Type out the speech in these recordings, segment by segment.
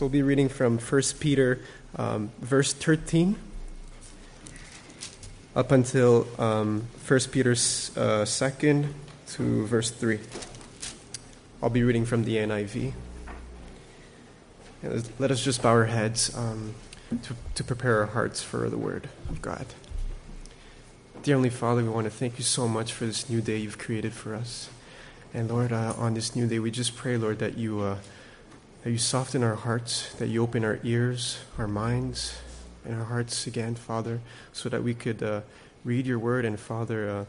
We'll be reading from 1 Peter, um, verse 13, up until um, 1 Peter uh, 2nd to verse 3. I'll be reading from the NIV. Let us just bow our heads um, to, to prepare our hearts for the word of God. Dear Heavenly Father, we want to thank you so much for this new day you've created for us. And Lord, uh, on this new day, we just pray, Lord, that you. Uh, that you soften our hearts, that you open our ears, our minds, and our hearts again, Father, so that we could uh, read your word and, Father, uh,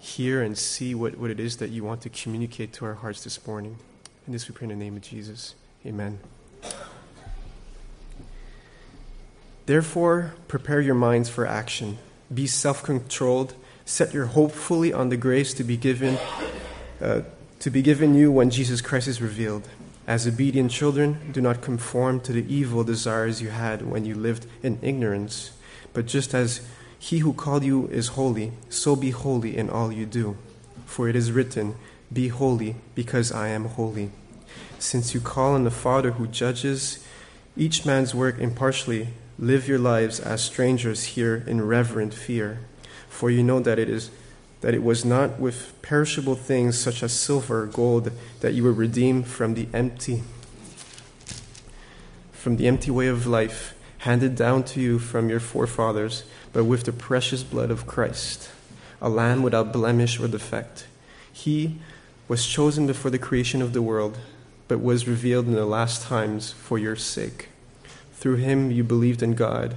hear and see what, what it is that you want to communicate to our hearts this morning. And this we pray in the name of Jesus. Amen. Therefore, prepare your minds for action. Be self controlled. Set your hope fully on the grace to be given. Uh, to be given you when Jesus Christ is revealed. As obedient children, do not conform to the evil desires you had when you lived in ignorance, but just as he who called you is holy, so be holy in all you do. For it is written, Be holy, because I am holy. Since you call on the Father who judges each man's work impartially, live your lives as strangers here in reverent fear. For you know that it is that it was not with perishable things such as silver or gold that you were redeemed from the empty from the empty way of life handed down to you from your forefathers, but with the precious blood of Christ, a lamb without blemish or defect. He was chosen before the creation of the world, but was revealed in the last times for your sake. Through him you believed in God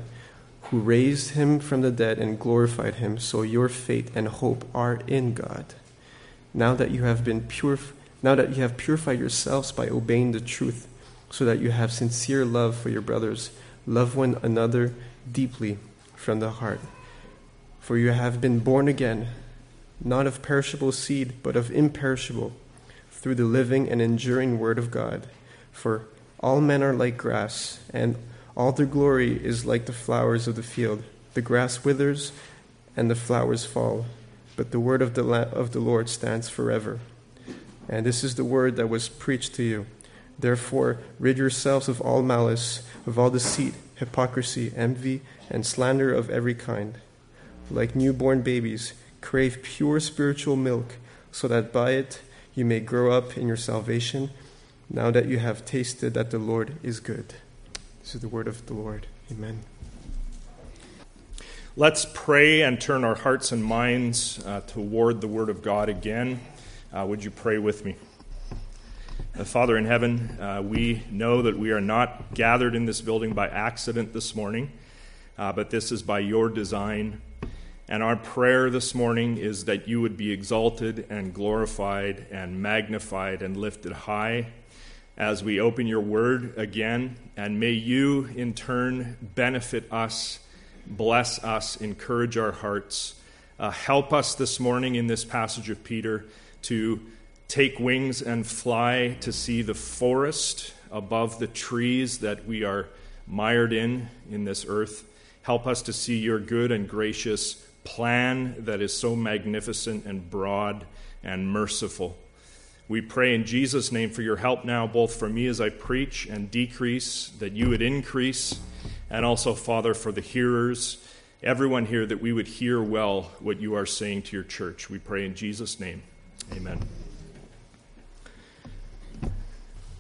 who raised him from the dead and glorified him, so your faith and hope are in God. Now that you have been pure, now that you have purified yourselves by obeying the truth, so that you have sincere love for your brothers, love one another deeply from the heart. For you have been born again, not of perishable seed, but of imperishable, through the living and enduring word of God. For all men are like grass, and all their glory is like the flowers of the field. The grass withers and the flowers fall, but the word of the, of the Lord stands forever. And this is the word that was preached to you. Therefore, rid yourselves of all malice, of all deceit, hypocrisy, envy, and slander of every kind. Like newborn babies, crave pure spiritual milk, so that by it you may grow up in your salvation, now that you have tasted that the Lord is good. This is the word of the Lord. Amen. Let's pray and turn our hearts and minds uh, toward the word of God again. Uh, would you pray with me? Uh, Father in heaven, uh, we know that we are not gathered in this building by accident this morning, uh, but this is by your design. And our prayer this morning is that you would be exalted and glorified and magnified and lifted high as we open your word again. And may you, in turn, benefit us, bless us, encourage our hearts. Uh, help us this morning in this passage of Peter to take wings and fly to see the forest above the trees that we are mired in in this earth. Help us to see your good and gracious plan that is so magnificent and broad and merciful. We pray in Jesus' name for your help now, both for me as I preach and decrease, that you would increase, and also, Father, for the hearers, everyone here, that we would hear well what you are saying to your church. We pray in Jesus' name. Amen.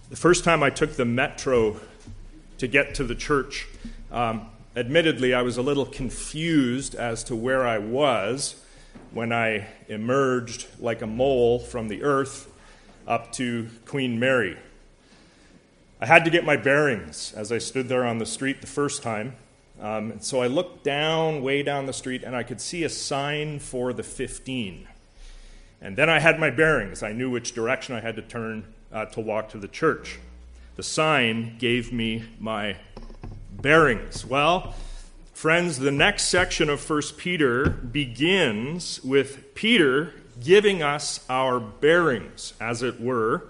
The first time I took the metro to get to the church, um, admittedly, I was a little confused as to where I was when I emerged like a mole from the earth up to Queen Mary. I had to get my bearings as I stood there on the street the first time. Um, so I looked down, way down the street, and I could see a sign for the 15. And then I had my bearings. I knew which direction I had to turn uh, to walk to the church. The sign gave me my bearings. Well, friends, the next section of 1 Peter begins with Peter giving us our bearings, as it were.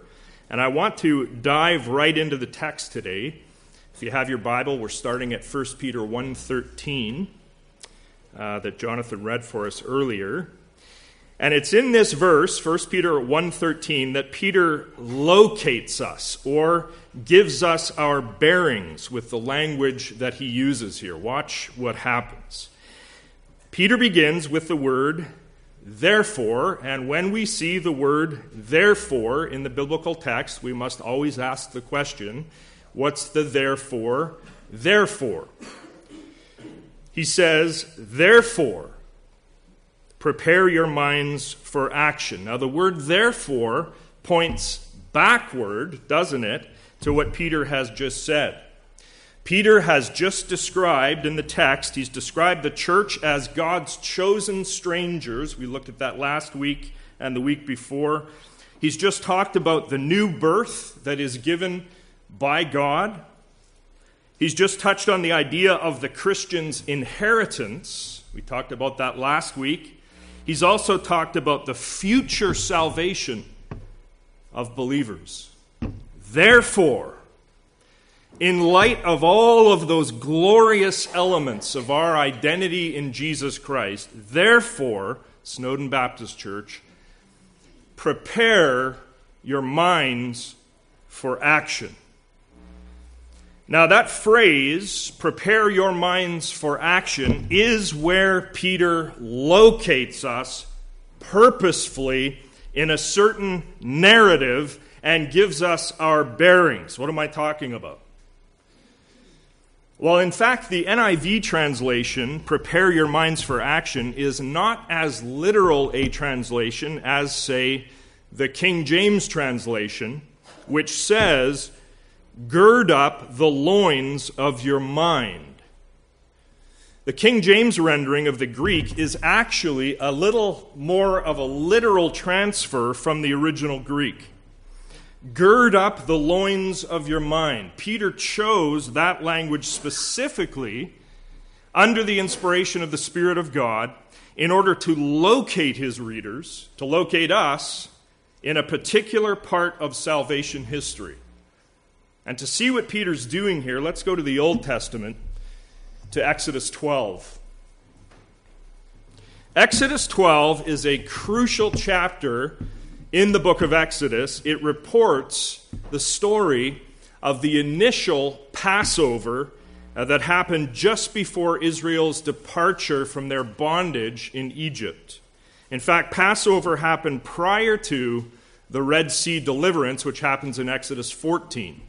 And I want to dive right into the text today. If you have your Bible, we're starting at 1 Peter 1.13 uh, that Jonathan read for us earlier. And it's in this verse, 1 Peter 1.13, that Peter locates us, or gives us our bearings with the language that he uses here. Watch what happens. Peter begins with the word therefore, and when we see the word therefore in the biblical text, we must always ask the question what's the therefore? Therefore. He says, therefore, prepare your minds for action. Now, the word therefore points backward, doesn't it, to what Peter has just said. Peter has just described in the text, he's described the church as God's chosen strangers. We looked at that last week and the week before. He's just talked about the new birth that is given by God. He's just touched on the idea of the Christian's inheritance. We talked about that last week. He's also talked about the future salvation of believers. Therefore, in light of all of those glorious elements of our identity in Jesus Christ, therefore, Snowdon Baptist Church, prepare your minds for action. Now, that phrase, prepare your minds for action, is where Peter locates us purposefully in a certain narrative and gives us our bearings. What am I talking about? Well, in fact, the NIV translation, prepare your minds for action, is not as literal a translation as, say, the King James translation, which says, gird up the loins of your mind. The King James rendering of the Greek is actually a little more of a literal transfer from the original Greek. Gird up the loins of your mind. Peter chose that language specifically under the inspiration of the Spirit of God in order to locate his readers, to locate us in a particular part of salvation history. And to see what Peter's doing here, let's go to the Old Testament, to Exodus 12. Exodus 12 is a crucial chapter in the book of Exodus, it reports the story of the initial Passover uh, that happened just before Israel's departure from their bondage in Egypt. In fact, Passover happened prior to the Red Sea deliverance, which happens in Exodus 14.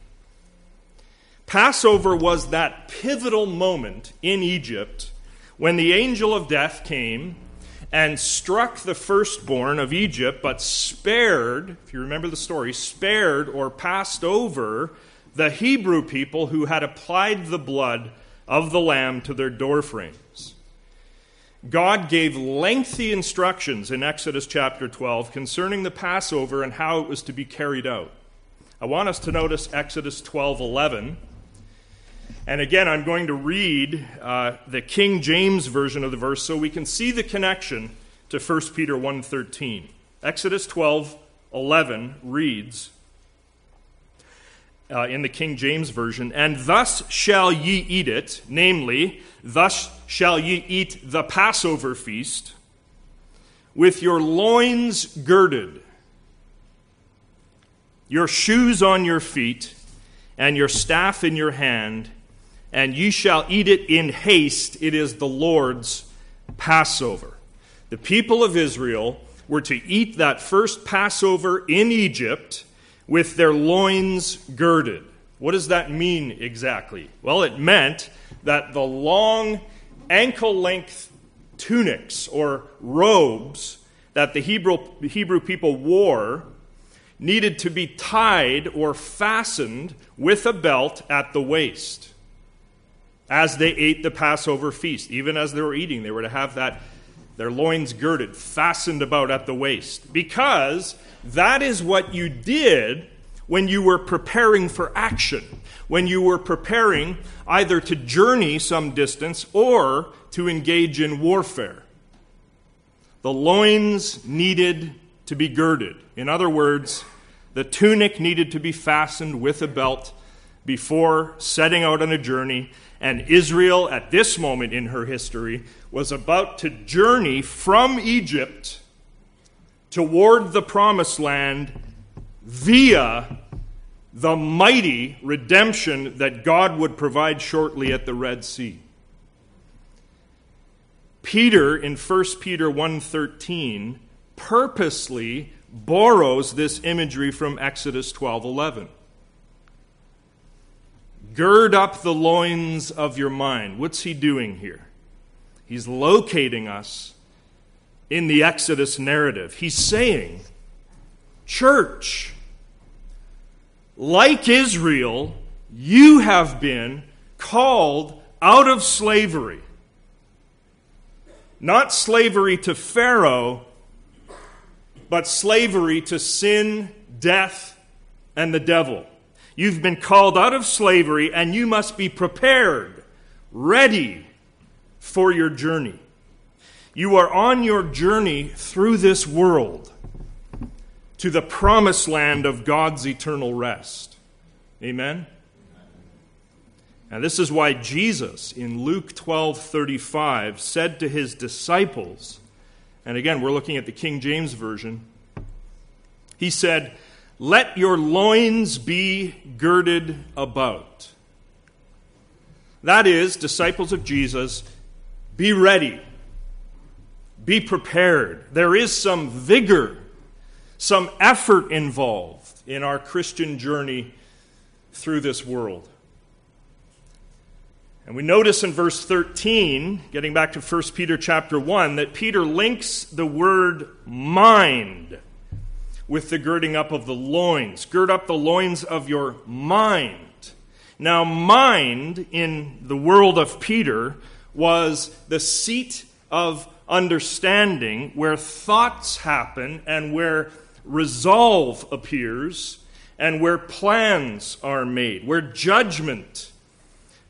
Passover was that pivotal moment in Egypt when the angel of death came and struck the firstborn of Egypt, but spared, if you remember the story, spared or passed over the Hebrew people who had applied the blood of the lamb to their doorframes. God gave lengthy instructions in Exodus chapter 12 concerning the Passover and how it was to be carried out. I want us to notice Exodus 12:11 and again, I'm going to read uh, the King James version of the verse so we can see the connection to 1 Peter 1.13. Exodus 12:11 reads uh, in the King James version, "And thus shall ye eat it, namely, thus shall ye eat the Passover feast with your loins girded, your shoes on your feet, and your staff in your hand." And ye shall eat it in haste. It is the Lord's Passover. The people of Israel were to eat that first Passover in Egypt with their loins girded. What does that mean exactly? Well, it meant that the long ankle length tunics or robes that the Hebrew, Hebrew people wore needed to be tied or fastened with a belt at the waist as they ate the Passover feast. Even as they were eating, they were to have that their loins girded, fastened about at the waist, because that is what you did when you were preparing for action, when you were preparing either to journey some distance or to engage in warfare. The loins needed to be girded. In other words, the tunic needed to be fastened with a belt before setting out on a journey, and Israel, at this moment in her history, was about to journey from Egypt toward the promised land via the mighty redemption that God would provide shortly at the Red Sea. Peter in 1 Peter 1:13 purposely borrows this imagery from Exodus 12:11. Gird up the loins of your mind. What's he doing here? He's locating us in the Exodus narrative. He's saying, Church, like Israel, you have been called out of slavery. Not slavery to Pharaoh, but slavery to sin, death, and the devil. You've been called out of slavery, and you must be prepared, ready for your journey. You are on your journey through this world to the promised land of God's eternal rest. Amen? And this is why Jesus in Luke 12:35 said to his disciples, and again we're looking at the King James version. He said, "Let your loins be girded about." That is, disciples of Jesus, be ready. Be prepared. There is some vigor, some effort involved in our Christian journey through this world. And we notice in verse 13, getting back to 1 Peter chapter 1, that Peter links the word mind with the girding up of the loins. Gird up the loins of your mind. Now, mind in the world of Peter was the seat of understanding where thoughts happen and where resolve appears and where plans are made, where judgment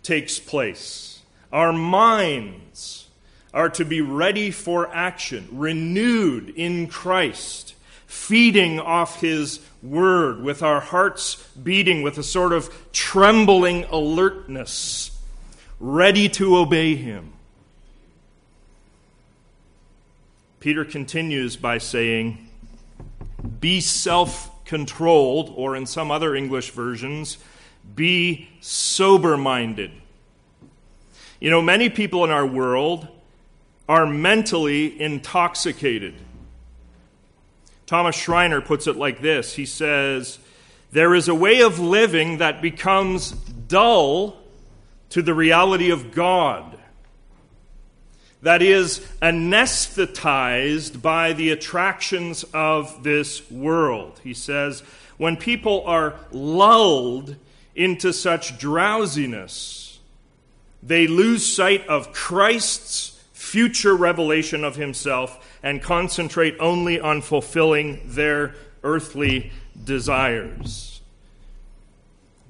takes place. Our minds are to be ready for action, renewed in Christ, feeding off His Word, with our hearts beating with a sort of trembling alertness, ready to obey Him. Peter continues by saying, Be self controlled, or in some other English versions, be sober minded. You know, many people in our world are mentally intoxicated. Thomas Schreiner puts it like this He says, There is a way of living that becomes dull to the reality of God that is anesthetized by the attractions of this world. He says, when people are lulled into such drowsiness, they lose sight of Christ's future revelation of himself and concentrate only on fulfilling their earthly desires.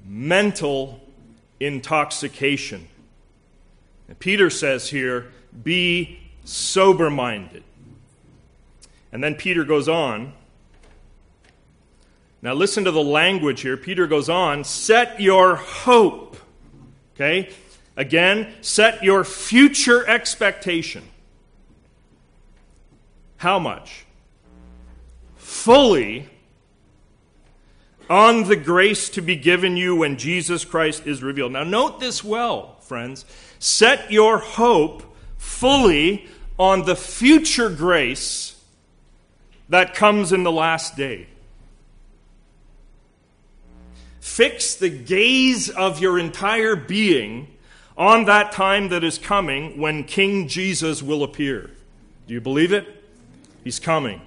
Mental intoxication. And Peter says here, be sober minded. And then Peter goes on. Now, listen to the language here. Peter goes on set your hope. Okay? Again, set your future expectation. How much? Fully on the grace to be given you when Jesus Christ is revealed. Now, note this well, friends. Set your hope fully on the future grace that comes in the last day. Fix the gaze of your entire being on that time that is coming when King Jesus will appear. Do you believe it? He's coming.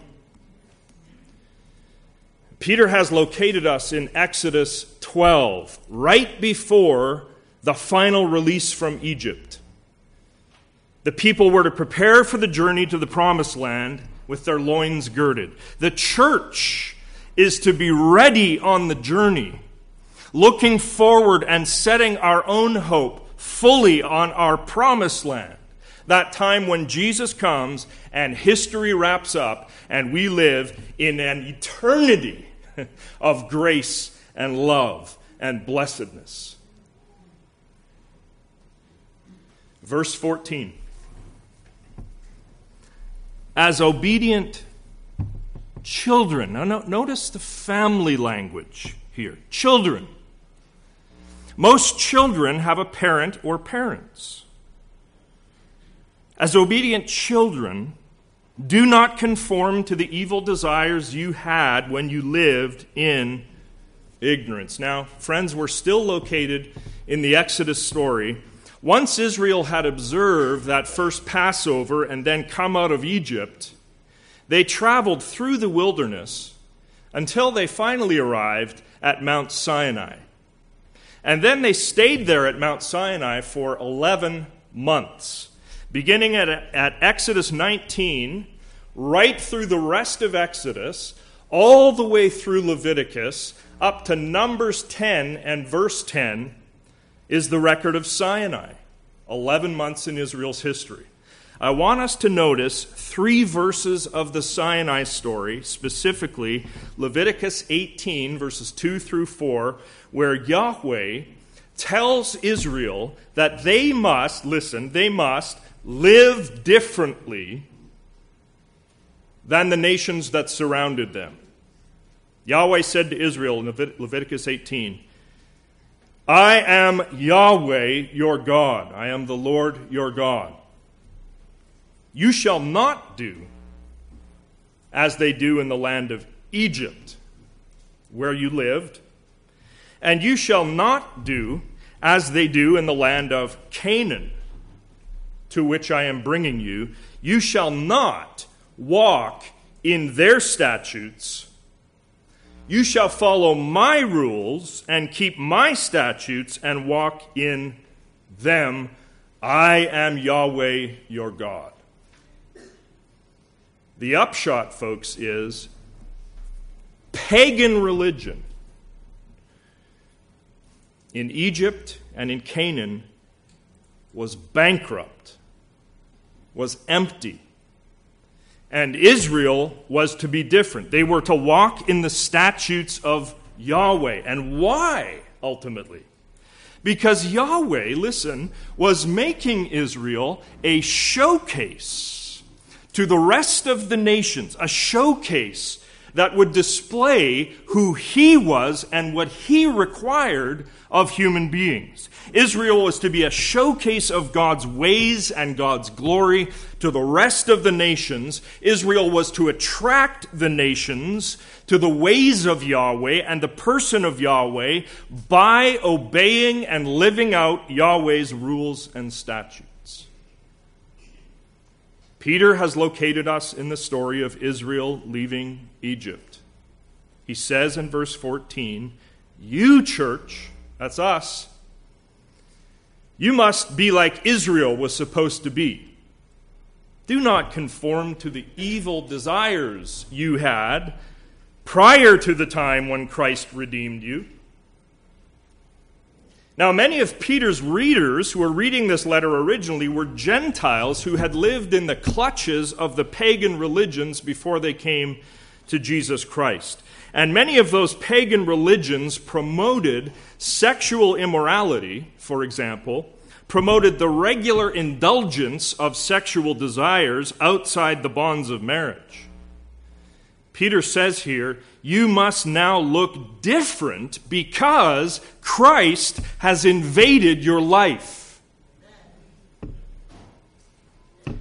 Peter has located us in Exodus 12, right before the final release from Egypt. The people were to prepare for the journey to the promised land with their loins girded. The church is to be ready on the journey, looking forward and setting our own hope fully on our promised land. That time when Jesus comes and history wraps up and we live in an eternity of grace and love and blessedness. Verse 14 as obedient children. Now, no, notice the family language here. Children. Most children have a parent or parents. As obedient children, do not conform to the evil desires you had when you lived in ignorance. Now, friends, we're still located in the Exodus story. Once Israel had observed that first Passover and then come out of Egypt, they traveled through the wilderness until they finally arrived at Mount Sinai. And then they stayed there at Mount Sinai for 11 months, beginning at, at Exodus 19, right through the rest of Exodus, all the way through Leviticus, up to Numbers 10 and verse 10, is the record of Sinai. 11 months in Israel's history. I want us to notice three verses of the Sinai story, specifically Leviticus 18, verses 2 through 4, where Yahweh tells Israel that they must, listen, they must live differently than the nations that surrounded them. Yahweh said to Israel in Leviticus 18, I am Yahweh your God. I am the Lord your God. You shall not do as they do in the land of Egypt, where you lived, and you shall not do as they do in the land of Canaan, to which I am bringing you. You shall not walk in their statutes. You shall follow my rules and keep my statutes and walk in them. I am Yahweh your God. The upshot, folks, is pagan religion in Egypt and in Canaan was bankrupt, was empty. And Israel was to be different. They were to walk in the statutes of Yahweh. And why, ultimately? Because Yahweh, listen, was making Israel a showcase to the rest of the nations, a showcase that would display who he was and what he required of human beings. Israel was to be a showcase of God's ways and God's glory to the rest of the nations. Israel was to attract the nations to the ways of Yahweh and the person of Yahweh by obeying and living out Yahweh's rules and statutes. Peter has located us in the story of Israel leaving Egypt. He says in verse 14, You, church, that's us, you must be like Israel was supposed to be. Do not conform to the evil desires you had prior to the time when Christ redeemed you. Now, many of Peter's readers who were reading this letter originally were Gentiles who had lived in the clutches of the pagan religions before they came to Jesus Christ. And many of those pagan religions promoted sexual immorality, for example, promoted the regular indulgence of sexual desires outside the bonds of marriage. Peter says here, you must now look different because Christ has invaded your life.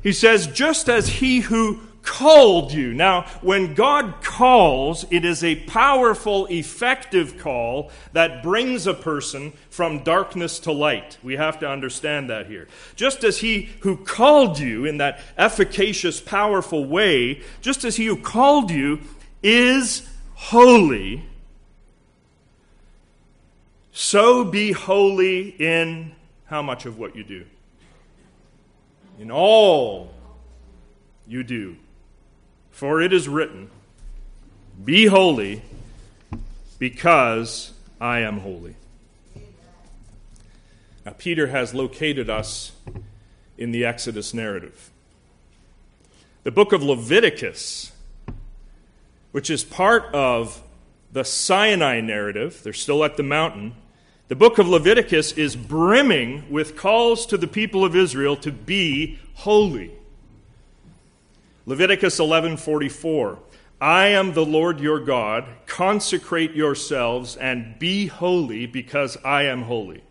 He says, just as he who called you. Now, when God calls, it is a powerful, effective call that brings a person from darkness to light. We have to understand that here. Just as He who called you in that efficacious, powerful way, just as He who called you is holy, so be holy in how much of what you do? In all you do. For it is written, Be holy, because I am holy. Now, Peter has located us in the Exodus narrative. The book of Leviticus, which is part of the Sinai narrative, they're still at the mountain. The book of Leviticus is brimming with calls to the people of Israel to be holy. Leviticus 11:44 I am the Lord your God. Consecrate yourselves and be holy because I am holy.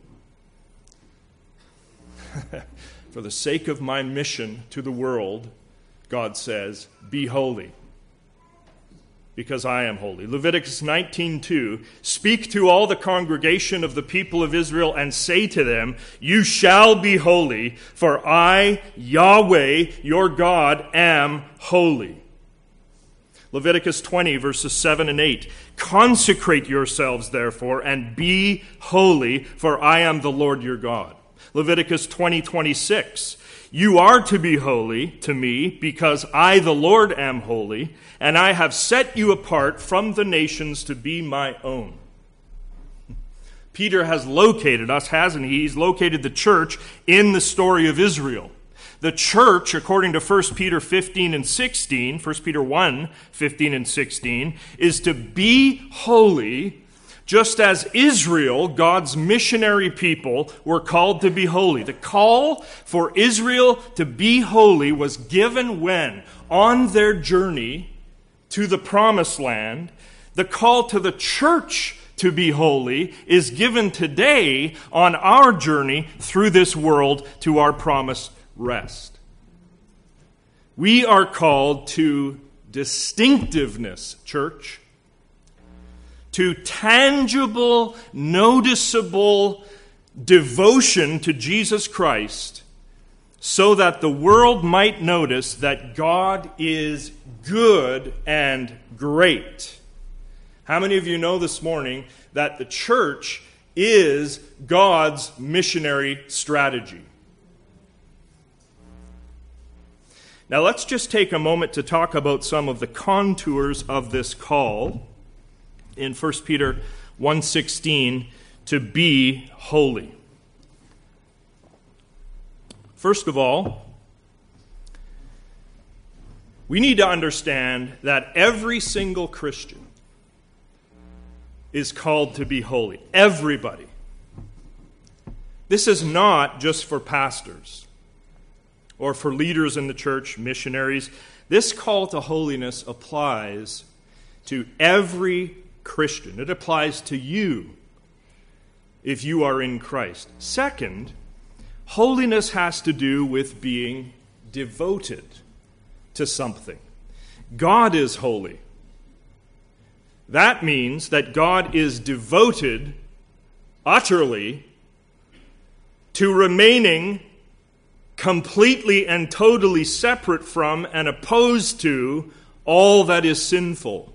For the sake of my mission to the world, God says, be holy because I am holy. Leviticus 19:2 Speak to all the congregation of the people of Israel and say to them, you shall be holy, for I, Yahweh, your God, am holy. Leviticus 20 verses 7 and 8 Consecrate yourselves therefore and be holy, for I am the Lord your God. Leviticus 20 26 you are to be holy to me because I, the Lord, am holy, and I have set you apart from the nations to be my own. Peter has located us, hasn't he? He's located the church in the story of Israel. The church, according to 1 Peter 15 and 16, 1 Peter 1 15 and 16, is to be holy just as Israel, God's missionary people, were called to be holy. The call for Israel to be holy was given when? On their journey to the promised land. The call to the church to be holy is given today on our journey through this world to our promised rest. We are called to distinctiveness, church to tangible, noticeable devotion to Jesus Christ so that the world might notice that God is good and great. How many of you know this morning that the church is God's missionary strategy? Now, let's just take a moment to talk about some of the contours of this call in 1 Peter 1:16 to be holy. First of all, we need to understand that every single Christian is called to be holy. Everybody. This is not just for pastors or for leaders in the church, missionaries. This call to holiness applies to every Christian. It applies to you if you are in Christ. Second, holiness has to do with being devoted to something. God is holy. That means that God is devoted utterly to remaining completely and totally separate from and opposed to all that is sinful.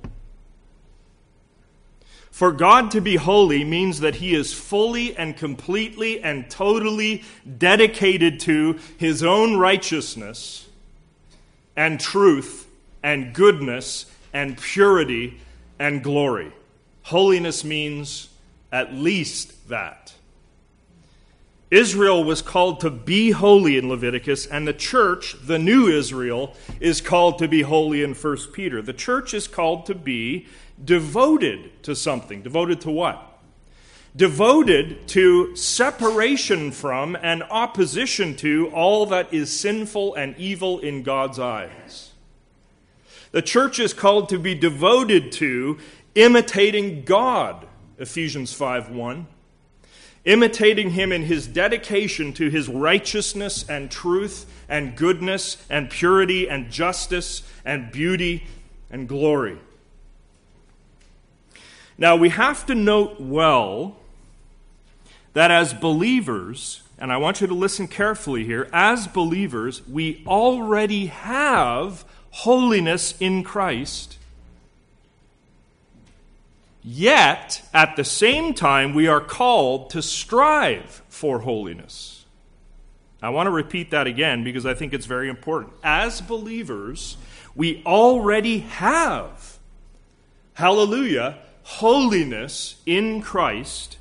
For God to be holy means that he is fully and completely and totally dedicated to his own righteousness and truth and goodness and purity and glory. Holiness means at least that. Israel was called to be holy in Leviticus, and the church, the new Israel, is called to be holy in 1 Peter. The church is called to be devoted to something. Devoted to what? Devoted to separation from and opposition to all that is sinful and evil in God's eyes. The church is called to be devoted to imitating God, Ephesians 5 1 imitating him in his dedication to his righteousness and truth and goodness and purity and justice and beauty and glory. Now, we have to note well that as believers, and I want you to listen carefully here, as believers, we already have holiness in Christ. Yet, at the same time, we are called to strive for holiness. I want to repeat that again because I think it's very important. As believers, we already have, hallelujah, holiness in Christ,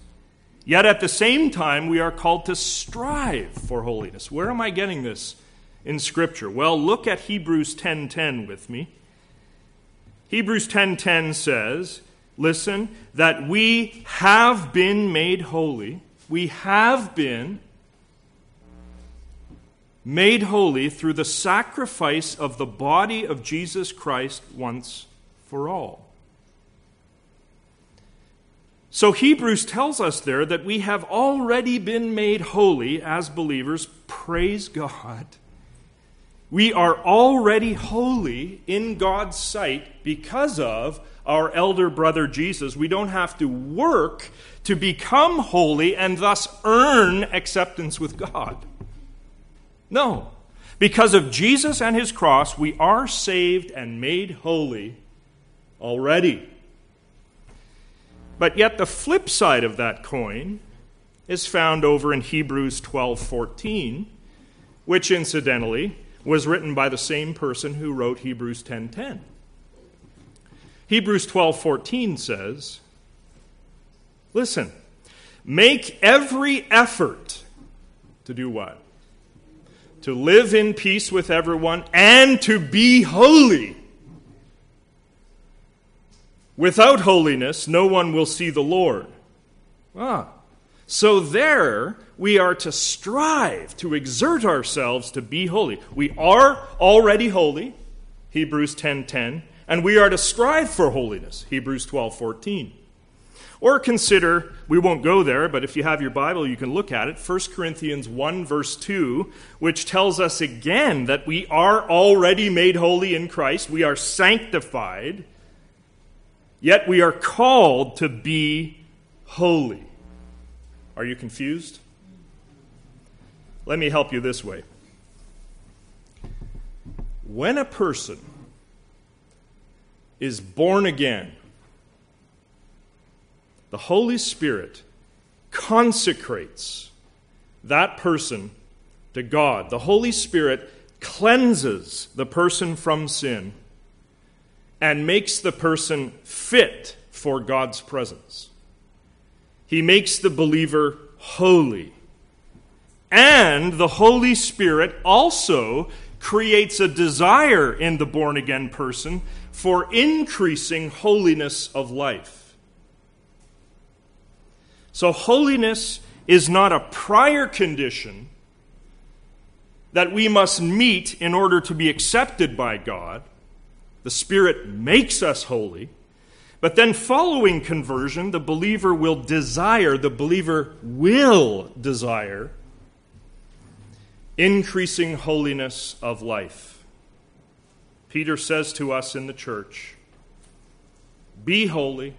yet at the same time we are called to strive for holiness. Where am I getting this in scripture? Well, look at Hebrews 10:10 with me. Hebrews 10:10 says, listen, that we have been made holy. We have been made holy through the sacrifice of the body of Jesus Christ once for all. So Hebrews tells us there that we have already been made holy as believers. Praise God. We are already holy in God's sight because of our elder brother Jesus. We don't have to work to become holy and thus earn acceptance with God. No. Because of Jesus and his cross, we are saved and made holy already. But yet the flip side of that coin is found over in Hebrews 12:14, which incidentally was written by the same person who wrote Hebrews 10:10. Hebrews 12:14 says, Listen, make every effort to do what? To live in peace with everyone and to be holy. Without holiness, no one will see the Lord. Ah. So there, we are to strive to exert ourselves to be holy. We are already holy, Hebrews 10:10, and we are to strive for holiness, Hebrews 12:14. Or consider, we won't go there, but if you have your Bible, you can look at it, 1 Corinthians 1, verse 2, which tells us again that we are already made holy in Christ. We are sanctified, yet we are called to be holy. Are you confused? Let me help you this way. When a person is born again, the Holy Spirit consecrates that person to God. The Holy Spirit cleanses the person from sin and makes the person fit for God's presence. He makes the believer holy. And the Holy Spirit also creates a desire in the born again person for increasing holiness of life. So, holiness is not a prior condition that we must meet in order to be accepted by God. The Spirit makes us holy. But then, following conversion, the believer will desire, the believer will desire increasing holiness of life. Peter says to us in the church, Be holy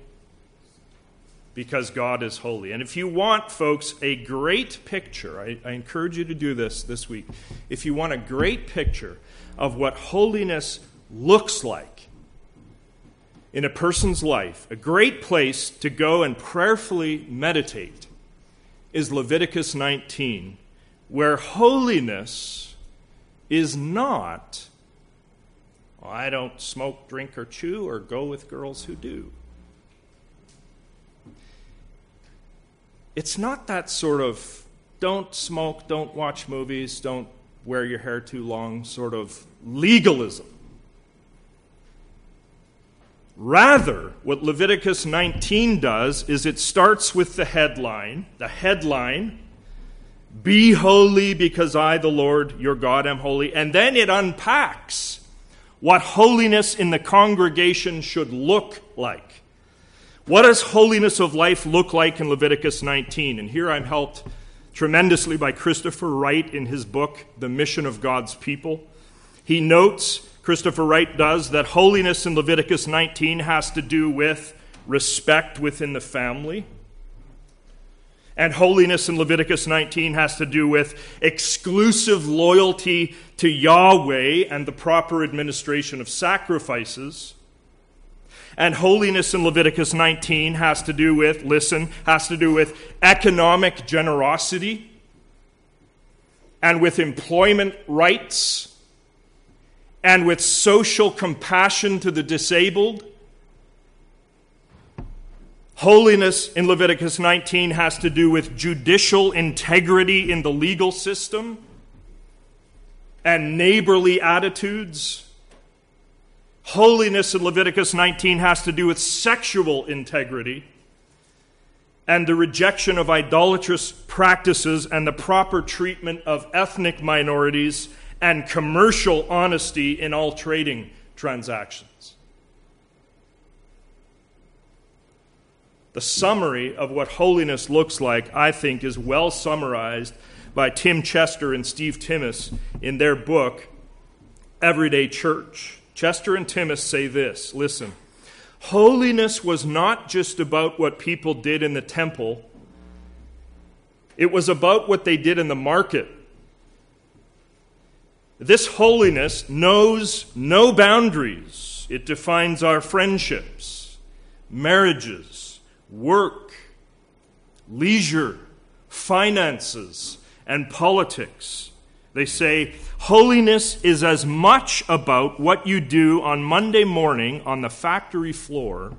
because God is holy. And if you want, folks, a great picture, I, I, encourage you to do this this week. If you want a great picture of what holiness looks like in a person's life, a great place to go and prayerfully meditate is Leviticus 19, where holiness is not, well, I don't smoke, drink, or chew, or go with girls who do. it's not that sort of don't smoke, don't watch movies, don't wear your hair too long sort of legalism. Rather, what Leviticus 19 does is it starts with the headline. The headline, Be holy because I, the Lord your God, am holy. And then it unpacks what holiness in the congregation should look like. What does holiness of life look like in Leviticus 19? And here I'm helped tremendously by Christopher Wright in his book, The Mission of God's People. He notes, Christopher Wright does, that holiness in Leviticus 19 has to do with respect within the family. And holiness in Leviticus 19 has to do with exclusive loyalty to Yahweh and the proper administration of sacrifices. And holiness in Leviticus 19 has to do with, listen, has to do with economic generosity and with employment rights and with social compassion to the disabled. Holiness in Leviticus 19 has to do with judicial integrity in the legal system and neighborly attitudes. Holiness in Leviticus 19 has to do with sexual integrity and the rejection of idolatrous practices and the proper treatment of ethnic minorities and commercial honesty in all trading transactions. The summary of what holiness looks like, I think, is well summarized by Tim Chester and Steve Timmis in their book, Everyday Church. Chester and Timmis say this listen, holiness was not just about what people did in the temple, it was about what they did in the market. This holiness knows no boundaries. It defines our friendships, marriages, work, leisure, finances, and politics. They say holiness is as much about what you do on Monday morning on the factory floor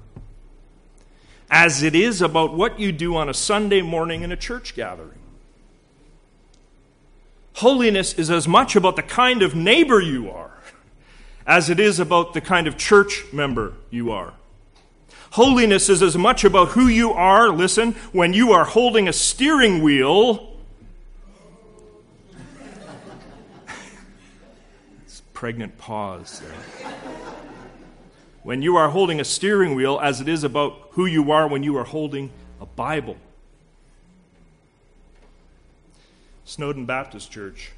as it is about what you do on a Sunday morning in a church gathering. Holiness is as much about the kind of neighbor you are as it is about the kind of church member you are. Holiness is as much about who you are, listen, when you are holding a steering wheel. it's pregnant pause there. When you are holding a steering wheel, as it is about who you are when you are holding a Bible. Snowdon Baptist Church.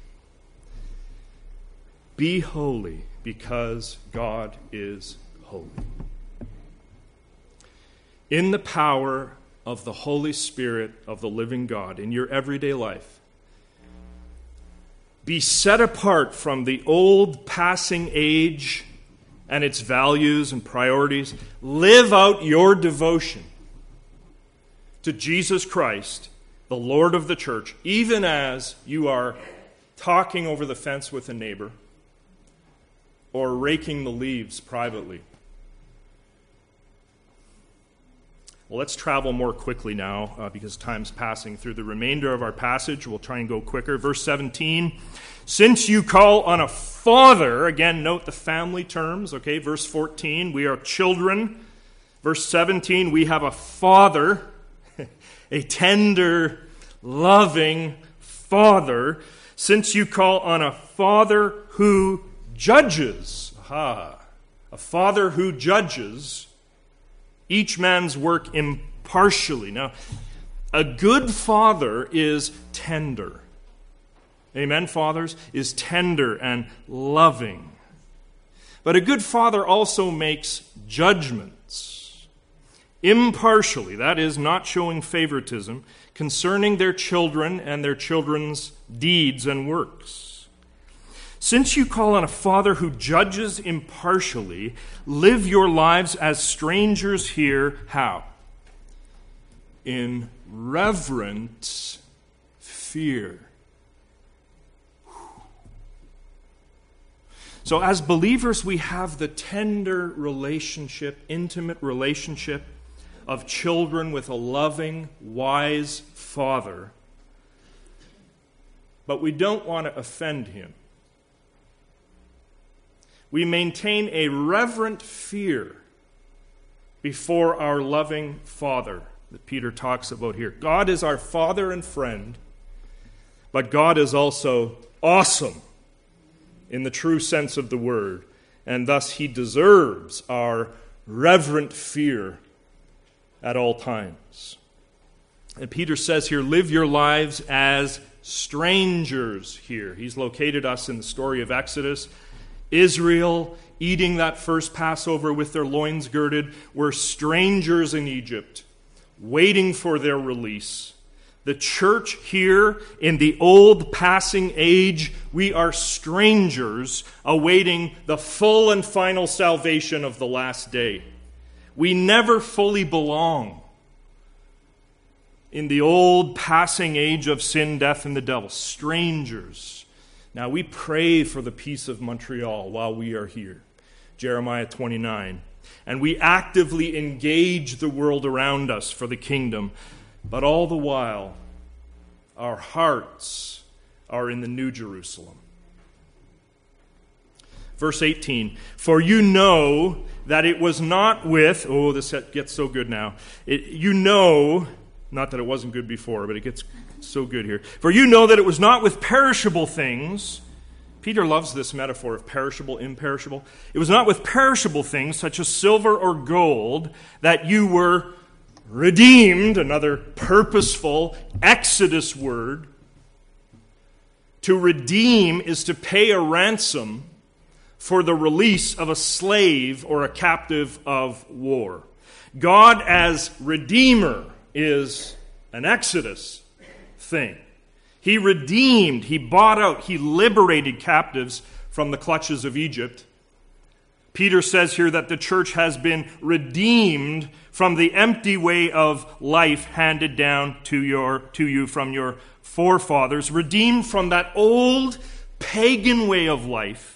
Be holy because God is holy. In the power of the Holy Spirit of the living God in your everyday life, be set apart from the old passing age and its values and priorities. Live out your devotion to Jesus Christ the Lord of the church, even as you are talking over the fence with a neighbor or raking the leaves privately. Well, let's travel more quickly now uh, because time's passing through the remainder of our passage. We'll try and go quicker. Verse 17 Since you call on a father, again, note the family terms, okay? Verse 14, we are children. Verse 17, we have a father a tender, loving Father, since you call on a Father who judges. Aha. A Father who judges each man's work impartially. Now, a good father is tender. Amen, fathers? Is tender and loving. But a good father also makes judgments impartially, that is, not showing favoritism, concerning their children and their children's deeds and works. Since you call on a Father who judges impartially, live your lives as strangers here. How? In reverent fear. So, as believers, we have the tender relationship, intimate relationship of children with a loving, wise father, but we don't want to offend him. We maintain a reverent fear before our loving Father that Peter talks about here. God is our Father and friend, but God is also awesome in the true sense of the word, and thus he deserves our reverent fear at all times. And Peter says here, live your lives as strangers here. He's located us in the story of Exodus. Israel, eating that first Passover with their loins girded, were strangers in Egypt, waiting for their release. The church here in the old passing age, we are strangers awaiting the full and final salvation of the last day. We never fully belong in the old passing age of sin, death, and the devil. Strangers. Now we pray for the peace of Montreal while we are here. Jeremiah 29. And we actively engage the world around us for the kingdom. But all the while, our hearts are in the New Jerusalem. Verse 18 For you know that it was not with, oh, this gets so good now. It, you know, not that it wasn't good before, but it gets so good here. For you know that it was not with perishable things. Peter loves this metaphor of perishable, imperishable. It was not with perishable things, such as silver or gold, that you were redeemed, another purposeful Exodus word. To redeem is to pay a ransom for the release of a slave or a captive of war. God as Redeemer is an Exodus thing. He redeemed, He bought out, He liberated captives from the clutches of Egypt. Peter says here that the church has been redeemed from the empty way of life handed down to, your, to you from your forefathers, redeemed from that old pagan way of life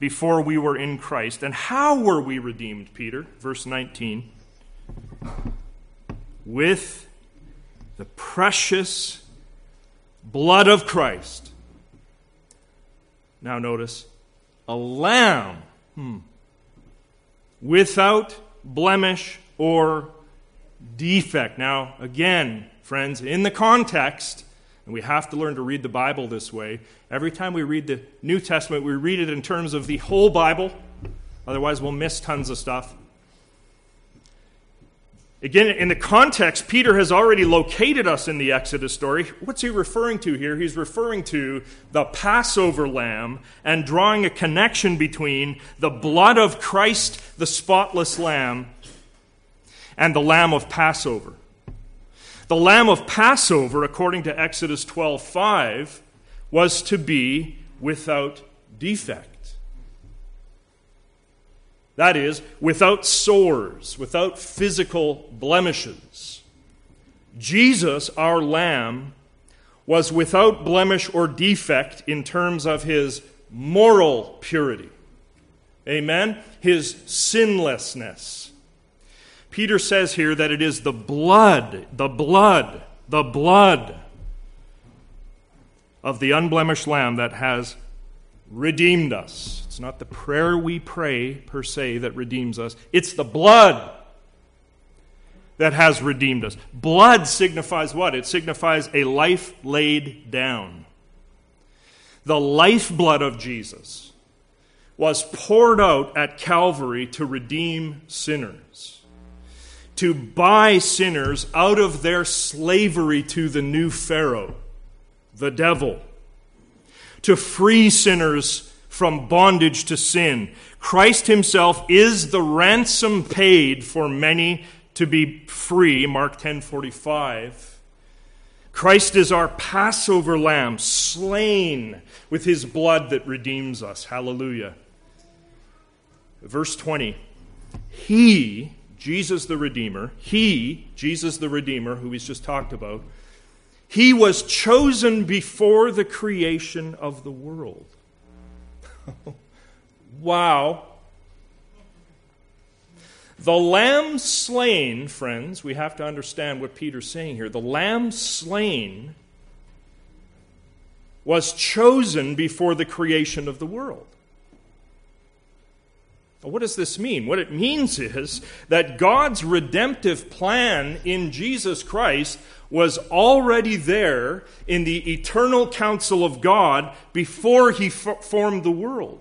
before we were in Christ. And how were we redeemed, Peter? Verse 19. With the precious blood of Christ. Now, notice a lamb hmm, without blemish or defect. Now, again, friends, in the context, and we have to learn to read the Bible this way. Every time we read the New Testament, we read it in terms of the whole Bible. Otherwise, we'll miss tons of stuff. Again, in the context, Peter has already located us in the Exodus story. What's he referring to here? He's referring to the Passover lamb and drawing a connection between the blood of Christ, the spotless lamb, and the lamb of Passover. The lamb of Passover, according to Exodus 12:5, was to be without defect. That is, without sores, without physical blemishes. Jesus, our lamb, was without blemish or defect in terms of his moral purity. Amen? His sinlessness. Peter says here that it is the blood, the blood, the blood of the unblemished Lamb that has redeemed us. It's not the prayer we pray per se that redeems us, it's the blood that has redeemed us. Blood signifies what? It signifies a life laid down. The lifeblood of Jesus was poured out at Calvary to redeem sinners to buy sinners out of their slavery to the new Pharaoh, the devil, to free sinners from bondage to sin. Christ himself is the ransom paid for many to be free, Mark 10:45. Christ is our Passover lamb, slain with his blood that redeems us. Hallelujah. Verse 20. He Jesus the Redeemer, he, Jesus the Redeemer, who he's just talked about, he was chosen before the creation of the world. wow. The lamb slain, friends, we have to understand what Peter's saying here. The lamb slain was chosen before the creation of the world. What does this mean? What it means is that God's redemptive plan in Jesus Christ was already there in the eternal counsel of God before he f- formed the world.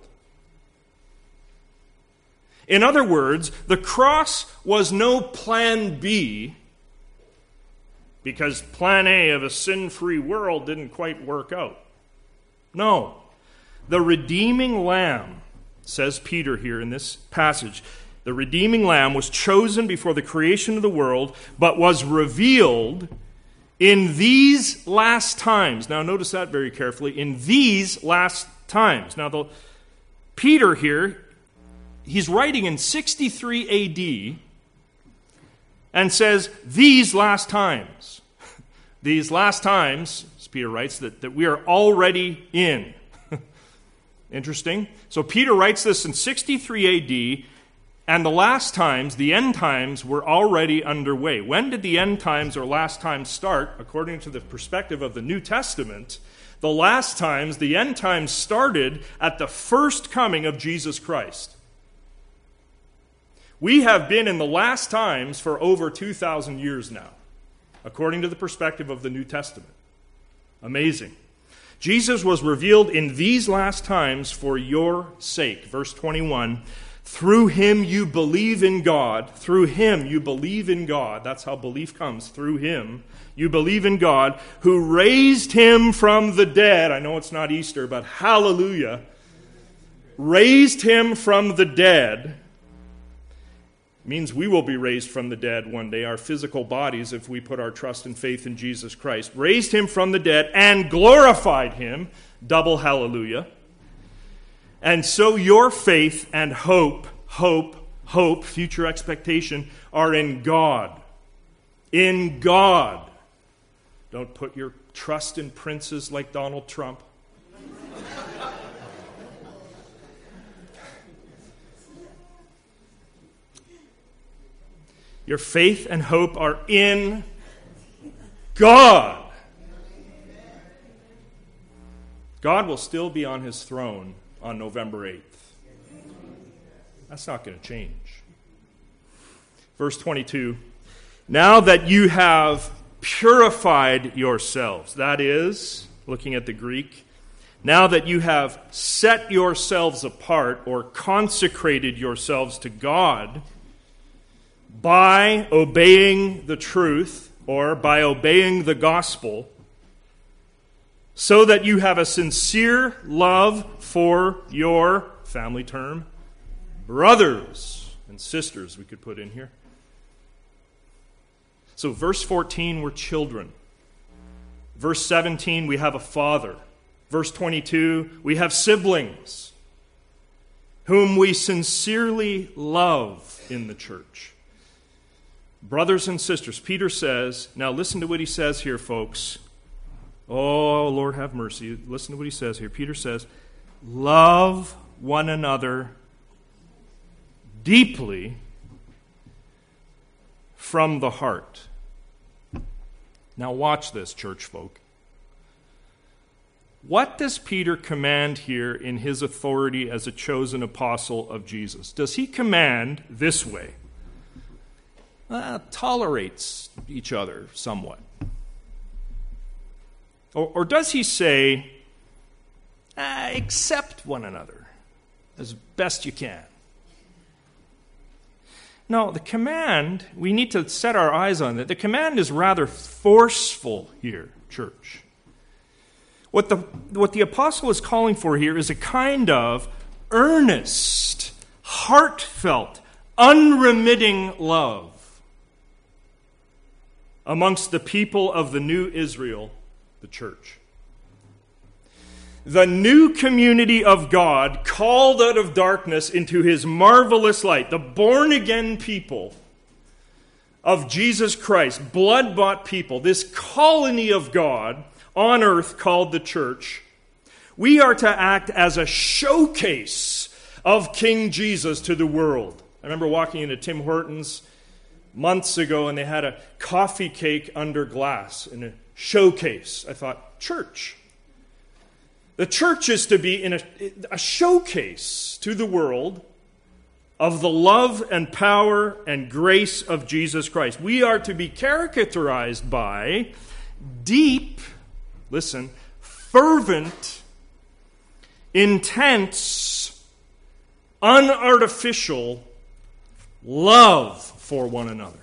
In other words, the cross was no plan B because plan A of a sin free world didn't quite work out. No. The redeeming lamb says Peter here in this passage. The redeeming lamb was chosen before the creation of the world, but was revealed in these last times. Now, notice that very carefully. In these last times. Now, the, Peter here, he's writing in 63 AD and says, These last times. these last times, as Peter writes, that, that we are already in. Interesting. So Peter writes this in 63 AD, and the last times, the end times, were already underway. When did the end times or last times start? According to the perspective of the New Testament, the last times, the end times started at the first coming of Jesus Christ. We have been in the last times for over 2,000 years now, according to the perspective of the New Testament. Amazing. Jesus was revealed in these last times for your sake. Verse 21 Through him you believe in God. Through him you believe in God. That's how belief comes. Through him you believe in God who raised him from the dead. I know it's not Easter, but hallelujah. Raised him from the dead means we will be raised from the dead one day, our physical bodies, if we put our trust and faith in Jesus Christ. Raised him from the dead and glorified him. Double hallelujah. And so your faith and hope, hope, hope, future expectation are in God. In God. Don't put your trust in princes like Donald Trump. Your faith and hope are in God. God will still be on his throne on November 8th. That's not going to change. Verse 22 Now that you have purified yourselves, that is, looking at the Greek, now that you have set yourselves apart or consecrated yourselves to God by obeying the truth or by obeying the gospel, so that you have a sincere love for your family term, brothers and sisters, we could put in here. So, verse 14, we're children. Verse 17, we have a father. Verse 22, we have siblings whom we sincerely love in the church. Brothers and sisters, Peter says, now listen to what he says here, folks. Oh, Lord, have mercy. Listen to what he says here. Peter says, Love one another deeply from the heart. Now, watch this, church folk. What does Peter command here in his authority as a chosen apostle of Jesus? Does he command this way? Uh, tolerates each other somewhat. Or, or does he say, uh, accept one another as best you can? No, the command, we need to set our eyes on that. The command is rather forceful here, church. What the, what the apostle is calling for here is a kind of earnest, heartfelt, unremitting love amongst the people of the new Israel the church. The new community of God called out of darkness into his marvelous light, the born again people of Jesus Christ, blood bought people, this colony of God on earth called the church, we are to act as a showcase of King Jesus to the world. I remember walking into Tim Hortons months ago and they had a coffee cake under glass in a showcase. I thought, church. The church is to be in a, a showcase to the world of the love and power and grace of Jesus Christ. We are to be characterized by deep, listen, fervent, intense, unartificial love for one another.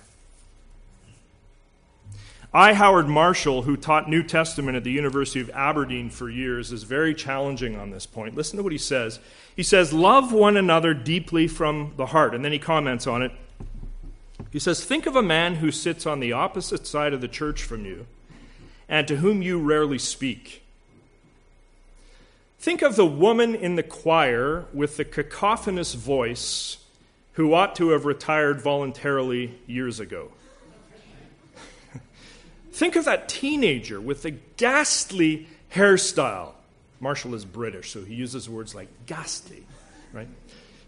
I. Howard Marshall, who taught New Testament at the University of Aberdeen for years, is very challenging on this point. Listen to what he says. He says, Love one another deeply from the heart. And then he comments on it. He says, Think of a man who sits on the opposite side of the church from you and to whom you rarely speak. Think of the woman in the choir with the cacophonous voice who ought to have retired voluntarily years ago. Think of that teenager with the ghastly hairstyle. Marshall is British, so he uses words like ghastly, right?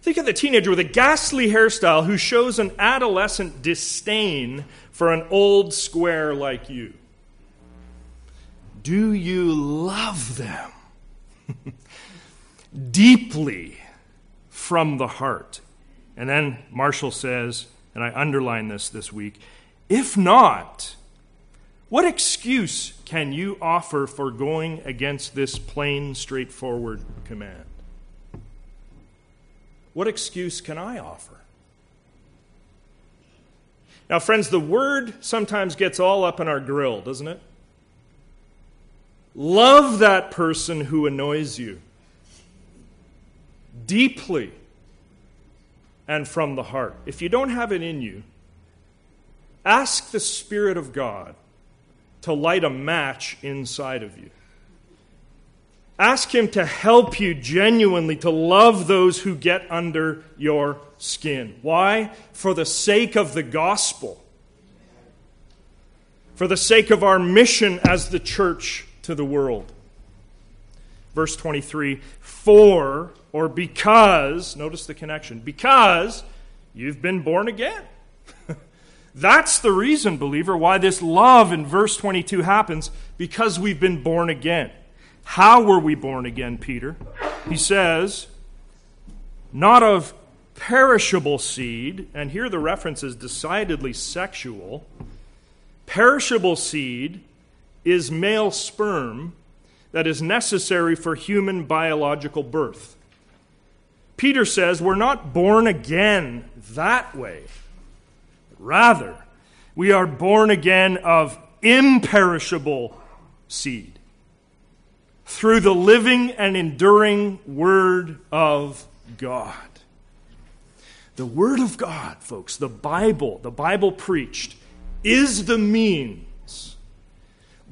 Think of the teenager with a ghastly hairstyle who shows an adolescent disdain for an old square like you. Do you love them deeply from the heart? And then Marshall says, and I underline this this week if not, what excuse can you offer for going against this plain, straightforward command? what excuse can I offer? Now, friends, the word sometimes gets all up in our grill, doesn't it? Love that person who annoys you deeply and from the heart. If you don't have it in you, ask the Spirit of God to light a match inside of you. Ask Him to help you genuinely to love those who get under your skin. Why? For the sake of the gospel, for the sake of our mission as the church to the world. Verse 23 For or because, notice the connection, because you've been born again. That's the reason, believer, why this love in verse 22 happens, because we've been born again. How were we born again, Peter? He says, not of perishable seed, and here the reference is decidedly sexual. Perishable seed is male sperm that is necessary for human biological birth. Peter says we're not born again that way. Rather, we are born again of imperishable seed through the living and enduring Word of God. The Word of God, folks, the Bible, the Bible preached, is the means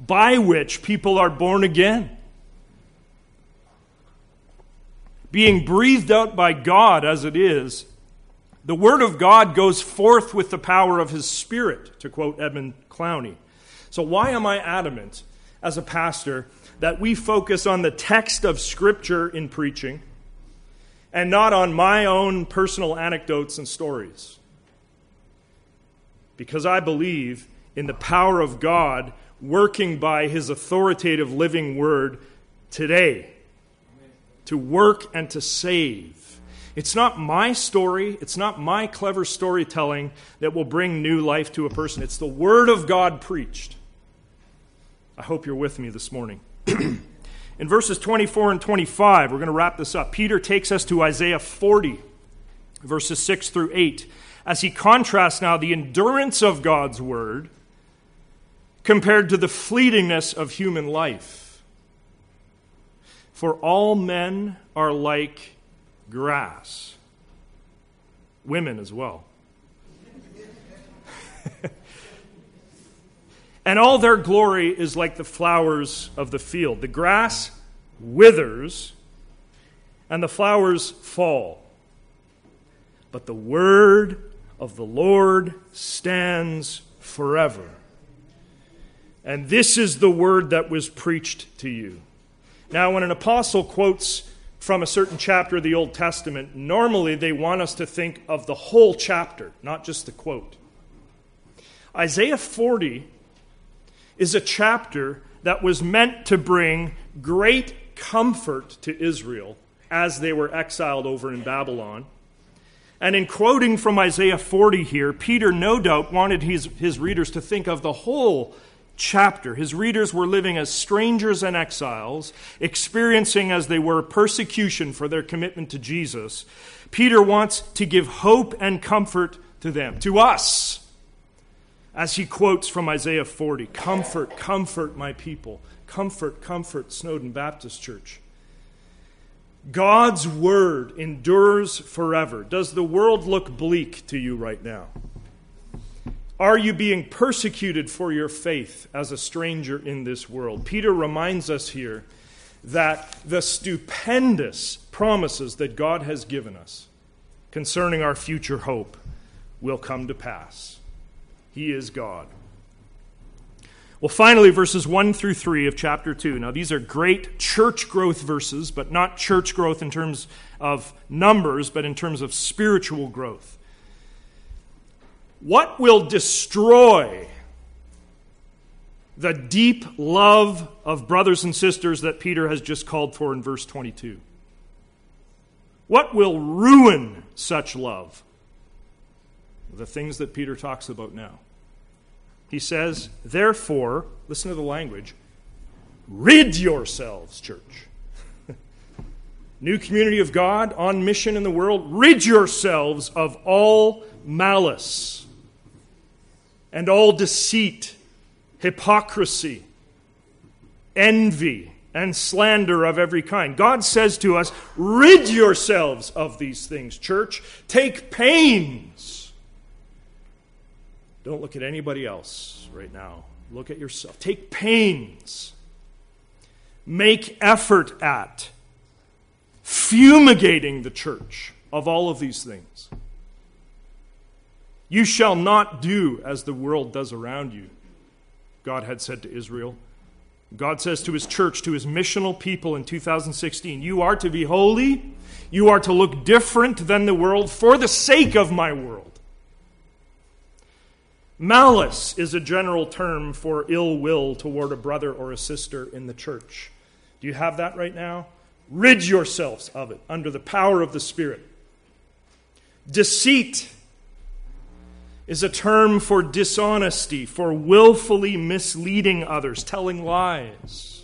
by which people are born again. Being breathed out by God as it is, the Word of God goes forth with the power of His Spirit, to quote Edmund Clowney. So, why am I adamant as a pastor that we focus on the text of Scripture in preaching and not on my own personal anecdotes and stories. Because I believe in the power of God working by His authoritative living word today to work and to save. It's not my story, it's not my clever storytelling that will bring new life to a person. It's the Word of God preached. I hope you're with me this morning. In verses 24 and 25, we're going to wrap this up. Peter takes us to Isaiah 40, verses 6 through 8, as he contrasts now the endurance of God's word compared to the fleetingness of human life. For all men are like grass, women as well. and all their glory is like the flowers of the field. The grass withers, and the flowers fall. But the word of the Lord stands forever. And this is the word that was preached to you. Now, when an apostle quotes from a certain chapter of the Old Testament, normally they want us to think of the whole chapter, not just the quote. Isaiah 40 is a chapter that was meant to bring great comfort to Israel as they were exiled over in Babylon. And in quoting from Isaiah 40 here, Peter no doubt wanted his, his readers to think of the whole chapter. His readers were living as strangers and exiles, experiencing as they were persecution for their commitment to Jesus. Peter wants to give hope and comfort to them, to us as he quotes from Isaiah 40 Comfort, comfort my people. Comfort, comfort Snowdon Baptist Church. God's word endures forever. Does the world look bleak to you right now? Are you being persecuted for your faith as a stranger in this world? Peter reminds us here that the stupendous promises that God has given us concerning our future hope will come to pass. He is God. Well, finally, verses 1 through 3 of chapter 2. Now, these are great church growth verses, but not church growth in terms of numbers, but in terms of spiritual growth. What will destroy the deep love of brothers and sisters that Peter has just called for in verse 22? What will ruin such love? The things that Peter talks about now. He says, therefore, listen to the language, rid yourselves, church. New community of God on mission in the world, rid yourselves of all malice and all deceit, hypocrisy, envy, and slander of every kind. God says to us, rid yourselves of these things, church. Take pains. Don't look at anybody else right now. Look at yourself. Take pains. Make effort at fumigating the church of all of these things. You shall not do as the world does around you, God had said to Israel. God says to his church, to his missional people in 2016, You are to be holy. You are to look different than the world for the sake of my world. Malice is a general term for ill will toward a brother or a sister in the church. Do you have that right now? Rid yourselves of it under the power of the Spirit. Deceit is a term for dishonesty, for willfully misleading others, telling lies.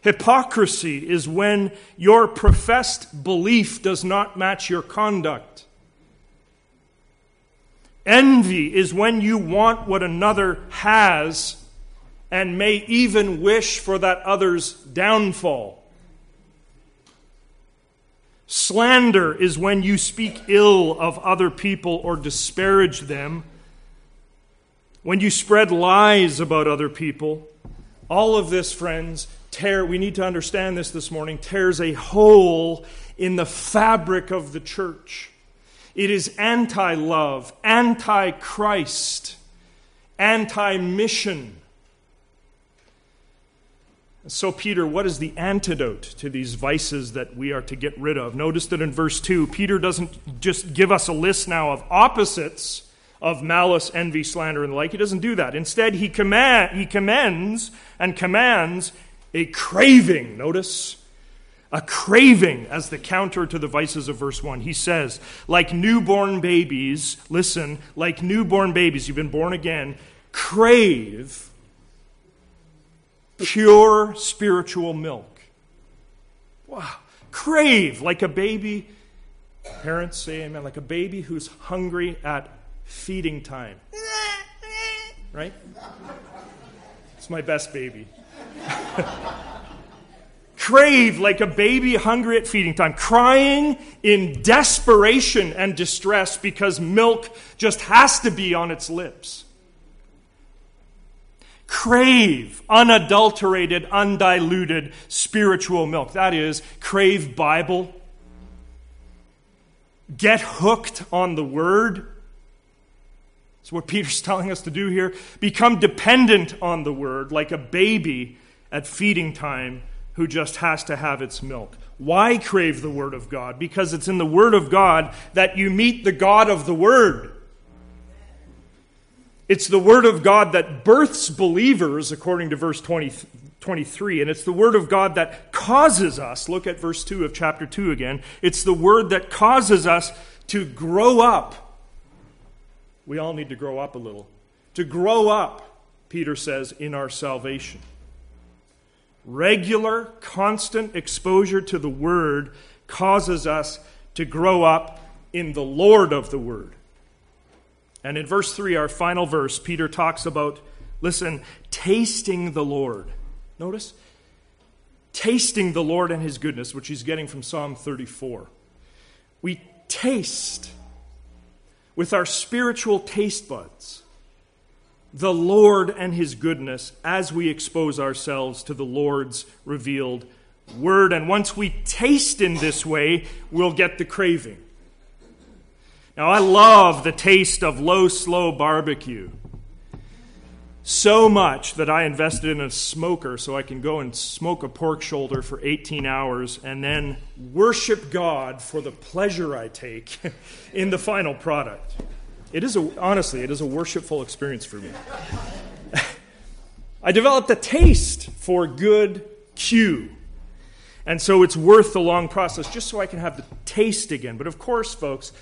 Hypocrisy is when your professed belief does not match your conduct. Envy is when you want what another has and may even wish for that other's downfall. Slander is when you speak ill of other people or disparage them. When you spread lies about other people. All of this, friends, tear, we need to understand this this morning, tears a hole in the fabric of the church. It is anti love, anti Christ, anti mission. So, Peter, what is the antidote to these vices that we are to get rid of? Notice that in verse 2, Peter doesn't just give us a list now of opposites of malice, envy, slander, and the like. He doesn't do that. Instead, he, command, he commends and commands a craving. Notice? A craving as the counter to the vices of verse 1. He says, like newborn babies, listen, like newborn babies, you've been born again, crave pure spiritual milk. Wow. Crave like a baby. Parents say amen. Like a baby who's hungry at feeding time. Right? It's my best baby. Crave like a baby hungry at feeding time, crying in desperation and distress because milk just has to be on its lips crave unadulterated, undiluted spiritual milk. That is, crave Bible. Get hooked on the Word. That's what Peter's telling us to do here. Become dependent on the Word, like a baby at feeding time who just has to have its milk. Why crave the Word of God? Because it's in the Word of God that you meet the God of the Word. It's the Word of God that births believers, according to verse 20, 23. And it's the Word of God that causes us, look at verse 2 of chapter 2 again. It's the Word that causes us to grow up. We all need to grow up a little. To grow up, Peter says, in our salvation. Regular, constant exposure to the Word causes us to grow up in the Lord of the Word. And in verse 3, our final verse, Peter talks about, listen, tasting the Lord. Notice? Tasting the Lord and his goodness, which he's getting from Psalm 34. We taste with our spiritual taste buds the Lord and his goodness as we expose ourselves to the Lord's revealed word. And once we taste in this way, we'll get the craving. Now, I love the taste of low, slow barbecue so much that I invested in a smoker so I can go and smoke a pork shoulder for 18 hours and then worship God for the pleasure I take in the final product. It is a, honestly, it is a worshipful experience for me. I developed a taste for good Q. And so it's worth the long process just so I can have the taste again. But of course, folks,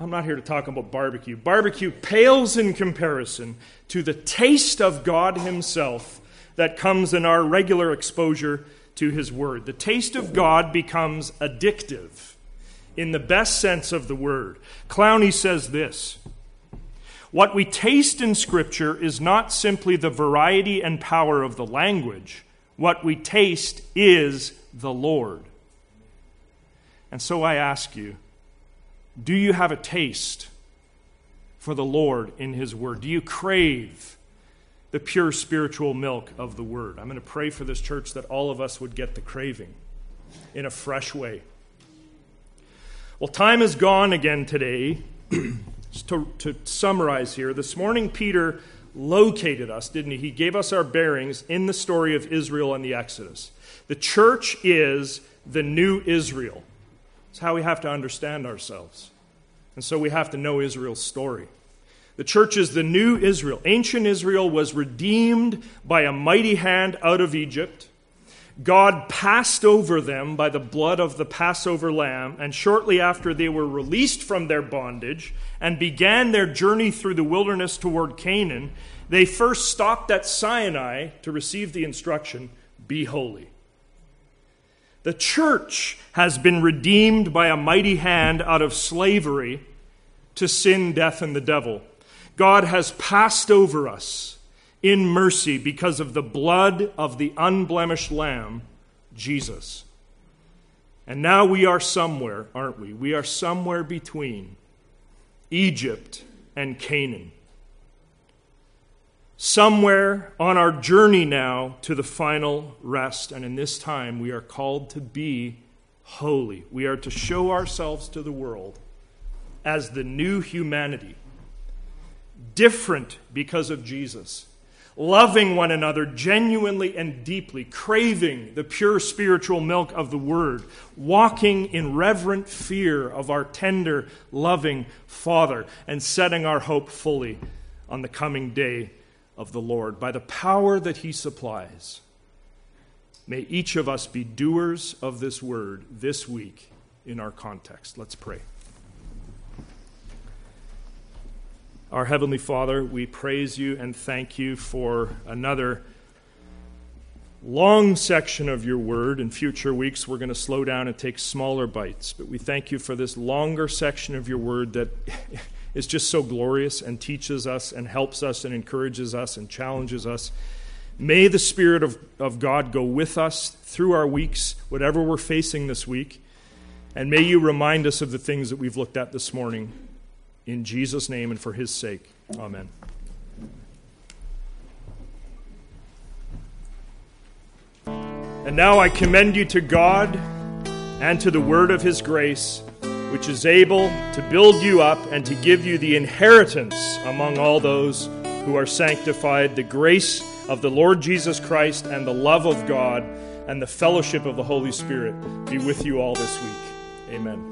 I'm not here to talk about barbecue. Barbecue pales in comparison to the taste of God Himself that comes in our regular exposure to his word. The taste of God becomes addictive in the best sense of the word. Clowney says this What we taste in Scripture is not simply the variety and power of the language, what we taste is the Lord. And so I ask you, do you have a taste for the Lord in His Word? Do you crave the pure spiritual milk of the Word? I'm going to pray for this church that all of us would get the craving in a fresh way. Well, time is gone again today. to, to summarize here, this morning Peter located us, didn't he? He gave us our bearings in the story of Israel and the Exodus. The church is the new Israel. It's how we have to understand ourselves. And so we have to know Israel's story. The church is the new Israel. Ancient Israel was redeemed by a mighty hand out of Egypt. God passed over them by the blood of the Passover lamb, and shortly after they were released from their bondage and began their journey through the wilderness toward Canaan, they first stopped at Sinai to receive the instruction be holy. The church has been redeemed by a mighty hand out of slavery to sin, death, and the devil. God has passed over us in mercy because of the blood of the unblemished Lamb, Jesus. And now we are somewhere, aren't we? We are somewhere between Egypt and Canaan. Somewhere on our journey now to the final rest. And in this time, we are called to be holy. We are to show ourselves to the world as the new humanity, different because of Jesus loving one another genuinely and deeply, craving the pure spiritual milk of the Word, walking in reverent fear of our tender, loving Father, and setting our hope fully on the coming day of the Lord by the power that He supplies. May each of us be doers of this Word this week in our context. Let's pray. Our Heavenly Father, we praise you and thank you for another long section of your word. In future weeks, we're going to slow down and take smaller bites. But we thank you for this longer section of your word that is just so glorious and teaches us and helps us and encourages us and challenges us. May the Spirit of, of God go with us through our weeks, whatever we're facing this week. And may you remind us of the things that we've looked at this morning in Jesus' name and for his sake. Amen. And now I commend you to God and to the word of his grace, which is able to build you up and to give you the inheritance among all those who are sanctified. The grace of the Lord Jesus Christ and the love of God and the fellowship of the Holy Spirit be with you all this week. Amen.